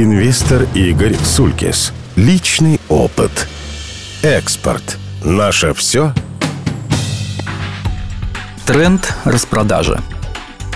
Инвестор Игорь Сулькис. Личный опыт. Экспорт. Наше все. Тренд распродажи.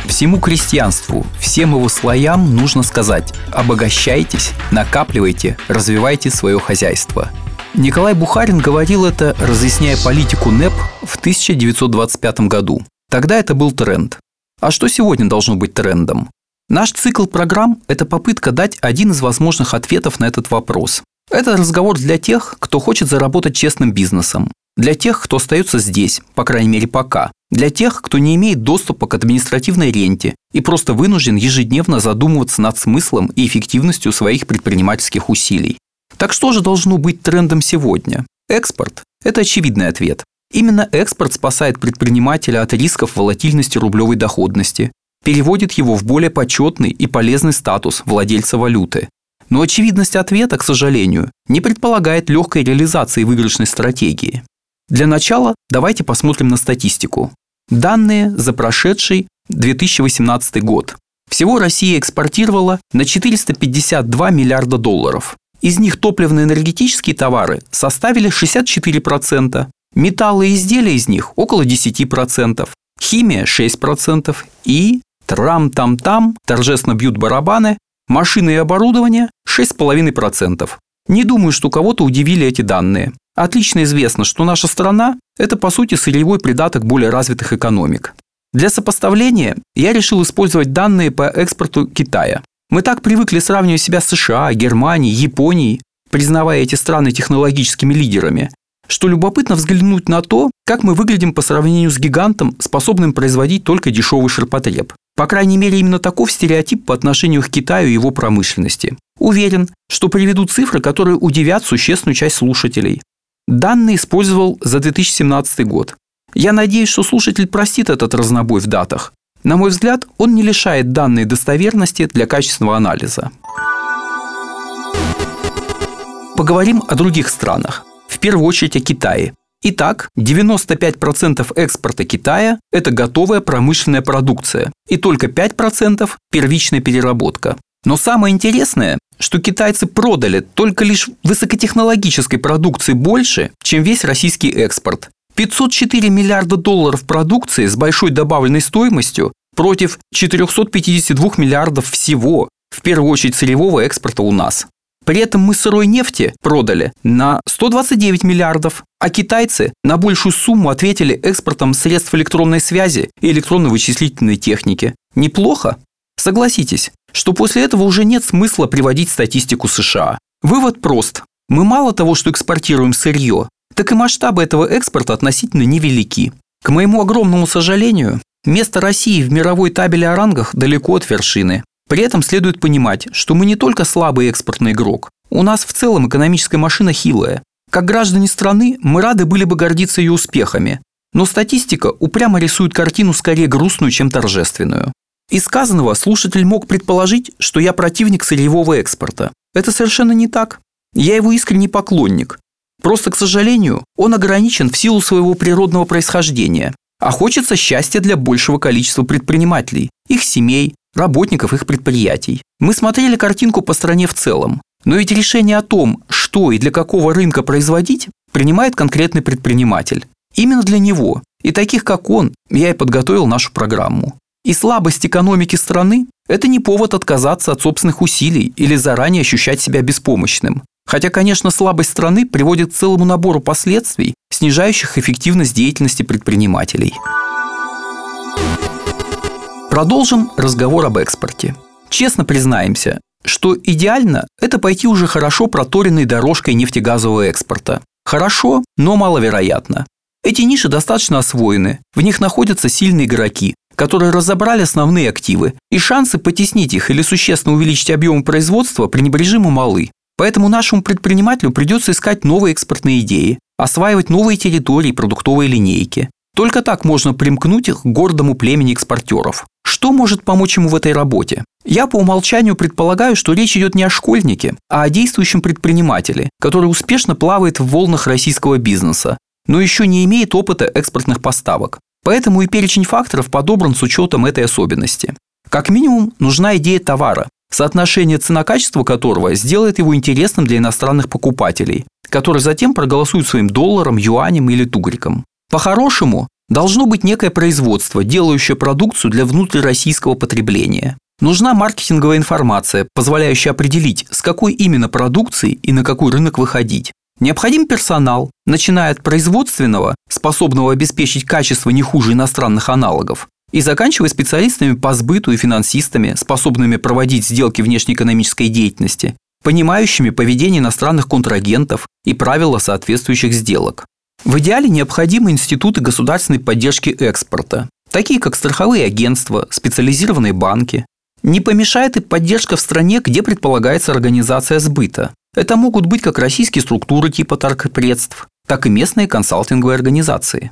Всему крестьянству, всем его слоям нужно сказать «обогащайтесь, накапливайте, развивайте свое хозяйство». Николай Бухарин говорил это, разъясняя политику НЭП в 1925 году. Тогда это был тренд. А что сегодня должно быть трендом? Наш цикл программ – это попытка дать один из возможных ответов на этот вопрос. Это разговор для тех, кто хочет заработать честным бизнесом, для тех, кто остается здесь, по крайней мере пока, для тех, кто не имеет доступа к административной ренте и просто вынужден ежедневно задумываться над смыслом и эффективностью своих предпринимательских усилий. Так что же должно быть трендом сегодня? Экспорт – это очевидный ответ. Именно экспорт спасает предпринимателя от рисков волатильности рублевой доходности, переводит его в более почетный и полезный статус владельца валюты. Но очевидность ответа, к сожалению, не предполагает легкой реализации выигрышной стратегии. Для начала давайте посмотрим на статистику. Данные за прошедший 2018 год. Всего Россия экспортировала на 452 миллиарда долларов. Из них топливно-энергетические товары составили 64%, металлы и изделия из них около 10%, химия 6% и трам-там-там, торжественно бьют барабаны, машины и оборудование 6,5%. Не думаю, что кого-то удивили эти данные. Отлично известно, что наша страна – это по сути сырьевой придаток более развитых экономик. Для сопоставления я решил использовать данные по экспорту Китая. Мы так привыкли сравнивать себя с США, Германией, Японией, признавая эти страны технологическими лидерами, что любопытно взглянуть на то, как мы выглядим по сравнению с гигантом, способным производить только дешевый ширпотреб. По крайней мере, именно таков стереотип по отношению к Китаю и его промышленности. Уверен, что приведу цифры, которые удивят существенную часть слушателей. Данные использовал за 2017 год. Я надеюсь, что слушатель простит этот разнобой в датах. На мой взгляд, он не лишает данной достоверности для качественного анализа. Поговорим о других странах. В первую очередь о Китае. Итак, 95% экспорта Китая – это готовая промышленная продукция, и только 5% – первичная переработка. Но самое интересное, что китайцы продали только лишь высокотехнологической продукции больше, чем весь российский экспорт. 504 миллиарда долларов продукции с большой добавленной стоимостью против 452 миллиардов всего, в первую очередь сырьевого экспорта у нас. При этом мы сырой нефти продали на 129 миллиардов, а китайцы на большую сумму ответили экспортом средств электронной связи и электронно-вычислительной техники. Неплохо? Согласитесь, что после этого уже нет смысла приводить статистику США. Вывод прост. Мы мало того, что экспортируем сырье, так и масштабы этого экспорта относительно невелики. К моему огромному сожалению, место России в мировой табеле о рангах далеко от вершины. При этом следует понимать, что мы не только слабый экспортный игрок, у нас в целом экономическая машина хилая. Как граждане страны мы рады были бы гордиться ее успехами, но статистика упрямо рисует картину скорее грустную, чем торжественную. Из сказанного слушатель мог предположить, что я противник сырьевого экспорта. Это совершенно не так. Я его искренний поклонник, Просто, к сожалению, он ограничен в силу своего природного происхождения, а хочется счастья для большего количества предпринимателей, их семей, работников их предприятий. Мы смотрели картинку по стране в целом, но ведь решение о том, что и для какого рынка производить, принимает конкретный предприниматель. Именно для него и таких, как он, я и подготовил нашу программу. И слабость экономики страны – это не повод отказаться от собственных усилий или заранее ощущать себя беспомощным. Хотя, конечно, слабость страны приводит к целому набору последствий, снижающих эффективность деятельности предпринимателей. Продолжим разговор об экспорте. Честно признаемся, что идеально – это пойти уже хорошо проторенной дорожкой нефтегазового экспорта. Хорошо, но маловероятно. Эти ниши достаточно освоены, в них находятся сильные игроки, которые разобрали основные активы, и шансы потеснить их или существенно увеличить объем производства пренебрежимо малы. Поэтому нашему предпринимателю придется искать новые экспортные идеи, осваивать новые территории и продуктовые линейки. Только так можно примкнуть их к гордому племени экспортеров. Что может помочь ему в этой работе? Я по умолчанию предполагаю, что речь идет не о школьнике, а о действующем предпринимателе, который успешно плавает в волнах российского бизнеса, но еще не имеет опыта экспортных поставок. Поэтому и перечень факторов подобран с учетом этой особенности. Как минимум, нужна идея товара, соотношение цена-качество которого сделает его интересным для иностранных покупателей, которые затем проголосуют своим долларом, юанем или тугриком. По-хорошему, должно быть некое производство, делающее продукцию для внутрироссийского потребления. Нужна маркетинговая информация, позволяющая определить, с какой именно продукцией и на какой рынок выходить. Необходим персонал, начиная от производственного, способного обеспечить качество не хуже иностранных аналогов, и заканчивая специалистами по сбыту и финансистами, способными проводить сделки внешнеэкономической деятельности, понимающими поведение иностранных контрагентов и правила соответствующих сделок. В идеале необходимы институты государственной поддержки экспорта, такие как страховые агентства, специализированные банки. Не помешает и поддержка в стране, где предполагается организация сбыта. Это могут быть как российские структуры типа торгпредств, так и местные консалтинговые организации.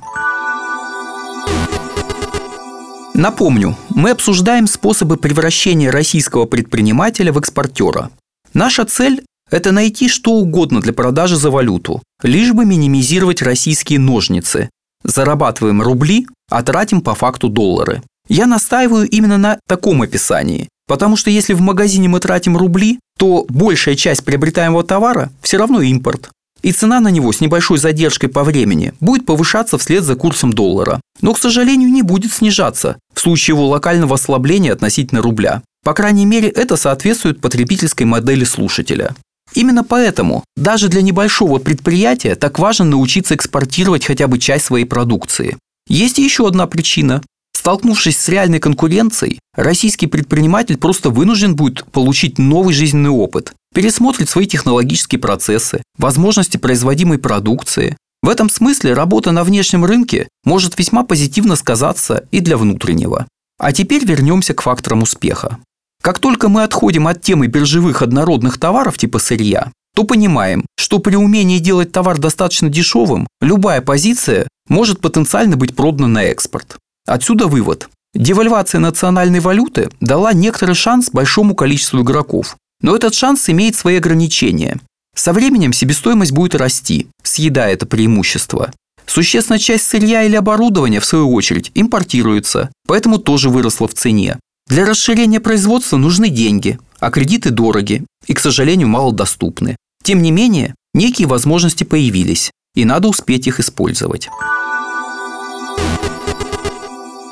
Напомню, мы обсуждаем способы превращения российского предпринимателя в экспортера. Наша цель – это найти что угодно для продажи за валюту, лишь бы минимизировать российские ножницы. Зарабатываем рубли, а тратим по факту доллары. Я настаиваю именно на таком описании, потому что если в магазине мы тратим рубли, то большая часть приобретаемого товара все равно импорт. И цена на него с небольшой задержкой по времени будет повышаться вслед за курсом доллара. Но, к сожалению, не будет снижаться в случае его локального ослабления относительно рубля. По крайней мере, это соответствует потребительской модели слушателя. Именно поэтому даже для небольшого предприятия так важно научиться экспортировать хотя бы часть своей продукции. Есть еще одна причина. Столкнувшись с реальной конкуренцией, российский предприниматель просто вынужден будет получить новый жизненный опыт, пересмотрит свои технологические процессы, возможности производимой продукции. В этом смысле работа на внешнем рынке может весьма позитивно сказаться и для внутреннего. А теперь вернемся к факторам успеха. Как только мы отходим от темы биржевых однородных товаров типа сырья, то понимаем, что при умении делать товар достаточно дешевым, любая позиция может потенциально быть продана на экспорт. Отсюда вывод. Девальвация национальной валюты дала некоторый шанс большому количеству игроков, но этот шанс имеет свои ограничения. Со временем себестоимость будет расти, съедая это преимущество. Существенная часть сырья или оборудования, в свою очередь, импортируется, поэтому тоже выросла в цене. Для расширения производства нужны деньги, а кредиты дороги и, к сожалению, малодоступны. Тем не менее, некие возможности появились, и надо успеть их использовать.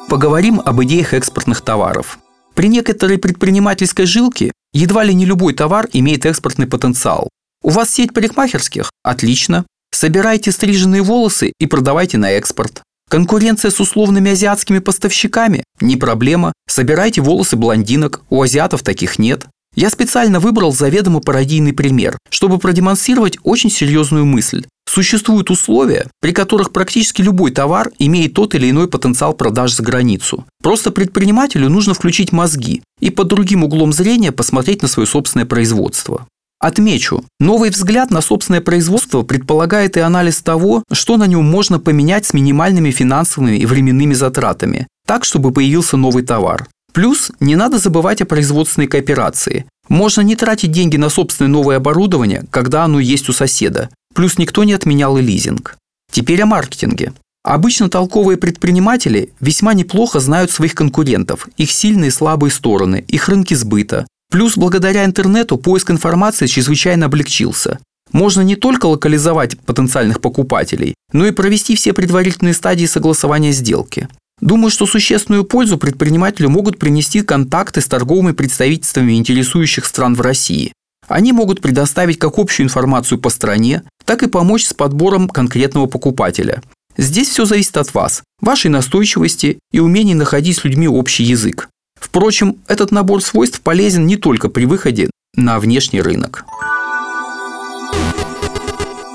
Поговорим об идеях экспортных товаров. При некоторой предпринимательской жилке едва ли не любой товар имеет экспортный потенциал. У вас сеть парикмахерских? Отлично. Собирайте стриженные волосы и продавайте на экспорт. Конкуренция с условными азиатскими поставщиками? Не проблема. Собирайте волосы блондинок, у азиатов таких нет. Я специально выбрал заведомо пародийный пример, чтобы продемонстрировать очень серьезную мысль. Существуют условия, при которых практически любой товар имеет тот или иной потенциал продаж за границу. Просто предпринимателю нужно включить мозги и под другим углом зрения посмотреть на свое собственное производство. Отмечу, новый взгляд на собственное производство предполагает и анализ того, что на нем можно поменять с минимальными финансовыми и временными затратами, так, чтобы появился новый товар. Плюс не надо забывать о производственной кооперации. Можно не тратить деньги на собственное новое оборудование, когда оно есть у соседа. Плюс никто не отменял и лизинг. Теперь о маркетинге. Обычно толковые предприниматели весьма неплохо знают своих конкурентов, их сильные и слабые стороны, их рынки сбыта. Плюс благодаря интернету поиск информации чрезвычайно облегчился. Можно не только локализовать потенциальных покупателей, но и провести все предварительные стадии согласования сделки. Думаю, что существенную пользу предпринимателю могут принести контакты с торговыми представительствами интересующих стран в России. Они могут предоставить как общую информацию по стране, так и помочь с подбором конкретного покупателя. Здесь все зависит от вас, вашей настойчивости и умения находить с людьми общий язык. Впрочем, этот набор свойств полезен не только при выходе на внешний рынок.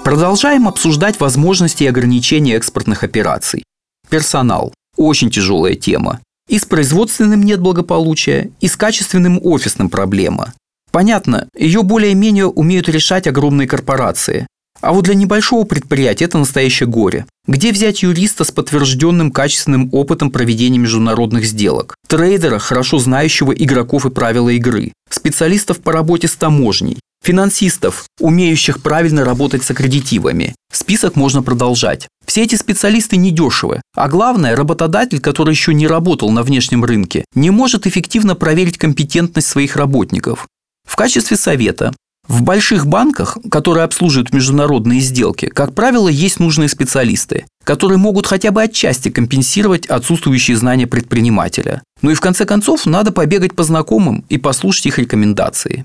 Продолжаем обсуждать возможности и ограничения экспортных операций. Персонал. Очень тяжелая тема. И с производственным нет благополучия, и с качественным офисным проблема. Понятно, ее более-менее умеют решать огромные корпорации. А вот для небольшого предприятия это настоящее горе. Где взять юриста с подтвержденным качественным опытом проведения международных сделок? Трейдера, хорошо знающего игроков и правила игры? Специалистов по работе с таможней? финансистов, умеющих правильно работать с аккредитивами. Список можно продолжать. Все эти специалисты недешевы, а главное, работодатель, который еще не работал на внешнем рынке, не может эффективно проверить компетентность своих работников. В качестве совета в больших банках, которые обслуживают международные сделки, как правило, есть нужные специалисты, которые могут хотя бы отчасти компенсировать отсутствующие знания предпринимателя. Ну и в конце концов, надо побегать по знакомым и послушать их рекомендации.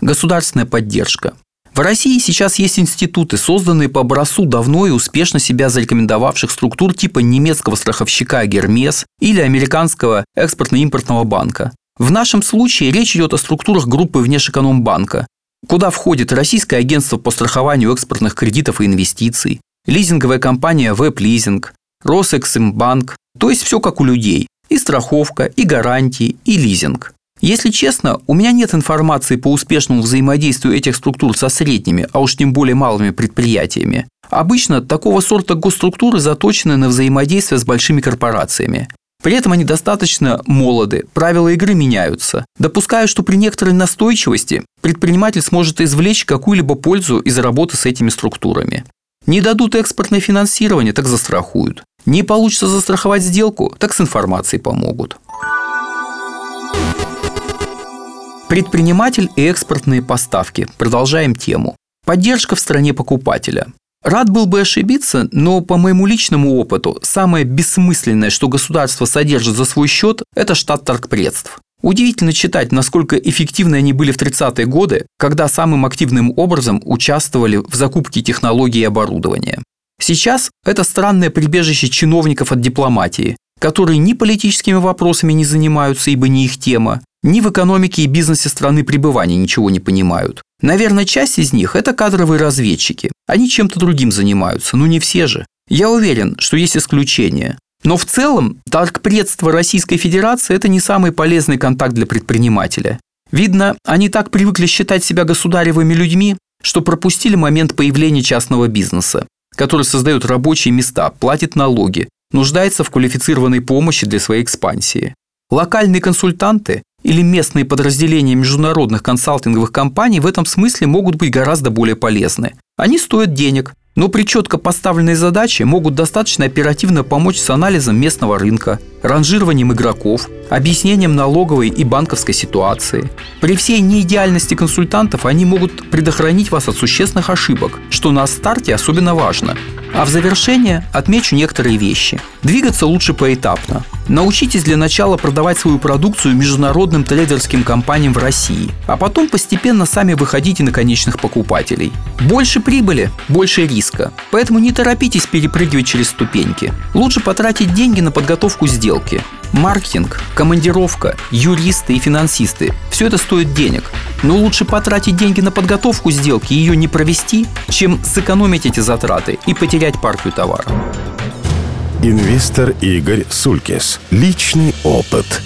Государственная поддержка. В России сейчас есть институты, созданные по образцу давно и успешно себя зарекомендовавших структур типа немецкого страховщика «Гермес» или американского экспортно-импортного банка. В нашем случае речь идет о структурах группы Внешэкономбанка, куда входит Российское агентство по страхованию экспортных кредитов и инвестиций, лизинговая компания «Веб-лизинг», Росэксимбанк, то есть все как у людей – и страховка, и гарантии, и лизинг. Если честно, у меня нет информации по успешному взаимодействию этих структур со средними, а уж тем более малыми предприятиями. Обычно такого сорта госструктуры заточены на взаимодействие с большими корпорациями. При этом они достаточно молоды, правила игры меняются. Допускаю, что при некоторой настойчивости предприниматель сможет извлечь какую-либо пользу из работы с этими структурами. Не дадут экспортное финансирование, так застрахуют. Не получится застраховать сделку, так с информацией помогут. Предприниматель и экспортные поставки. Продолжаем тему. Поддержка в стране покупателя. Рад был бы ошибиться, но по моему личному опыту самое бессмысленное, что государство содержит за свой счет, это штат торгпредств. Удивительно читать, насколько эффективны они были в 30-е годы, когда самым активным образом участвовали в закупке технологий и оборудования. Сейчас это странное прибежище чиновников от дипломатии, которые ни политическими вопросами не занимаются, ибо не их тема, ни в экономике и бизнесе страны пребывания ничего не понимают. Наверное, часть из них – это кадровые разведчики. Они чем-то другим занимаются, но не все же. Я уверен, что есть исключения. Но в целом торгпредство Российской Федерации – это не самый полезный контакт для предпринимателя. Видно, они так привыкли считать себя государевыми людьми, что пропустили момент появления частного бизнеса, который создает рабочие места, платит налоги, нуждается в квалифицированной помощи для своей экспансии. Локальные консультанты или местные подразделения международных консалтинговых компаний в этом смысле могут быть гораздо более полезны. Они стоят денег, но при четко поставленной задаче могут достаточно оперативно помочь с анализом местного рынка, ранжированием игроков, объяснением налоговой и банковской ситуации. При всей неидеальности консультантов они могут предохранить вас от существенных ошибок, что на старте особенно важно. А в завершение отмечу некоторые вещи. Двигаться лучше поэтапно. Научитесь для начала продавать свою продукцию международным трейдерским компаниям в России, а потом постепенно сами выходите на конечных покупателей. Больше прибыли, больше риска. Поэтому не торопитесь перепрыгивать через ступеньки. Лучше потратить деньги на подготовку сделки. Маркетинг, командировка, юристы и финансисты – все это стоит денег. Но лучше потратить деньги на подготовку сделки и ее не провести, чем сэкономить эти затраты и потерять партию товара. Инвестор Игорь Сулькис. Личный опыт –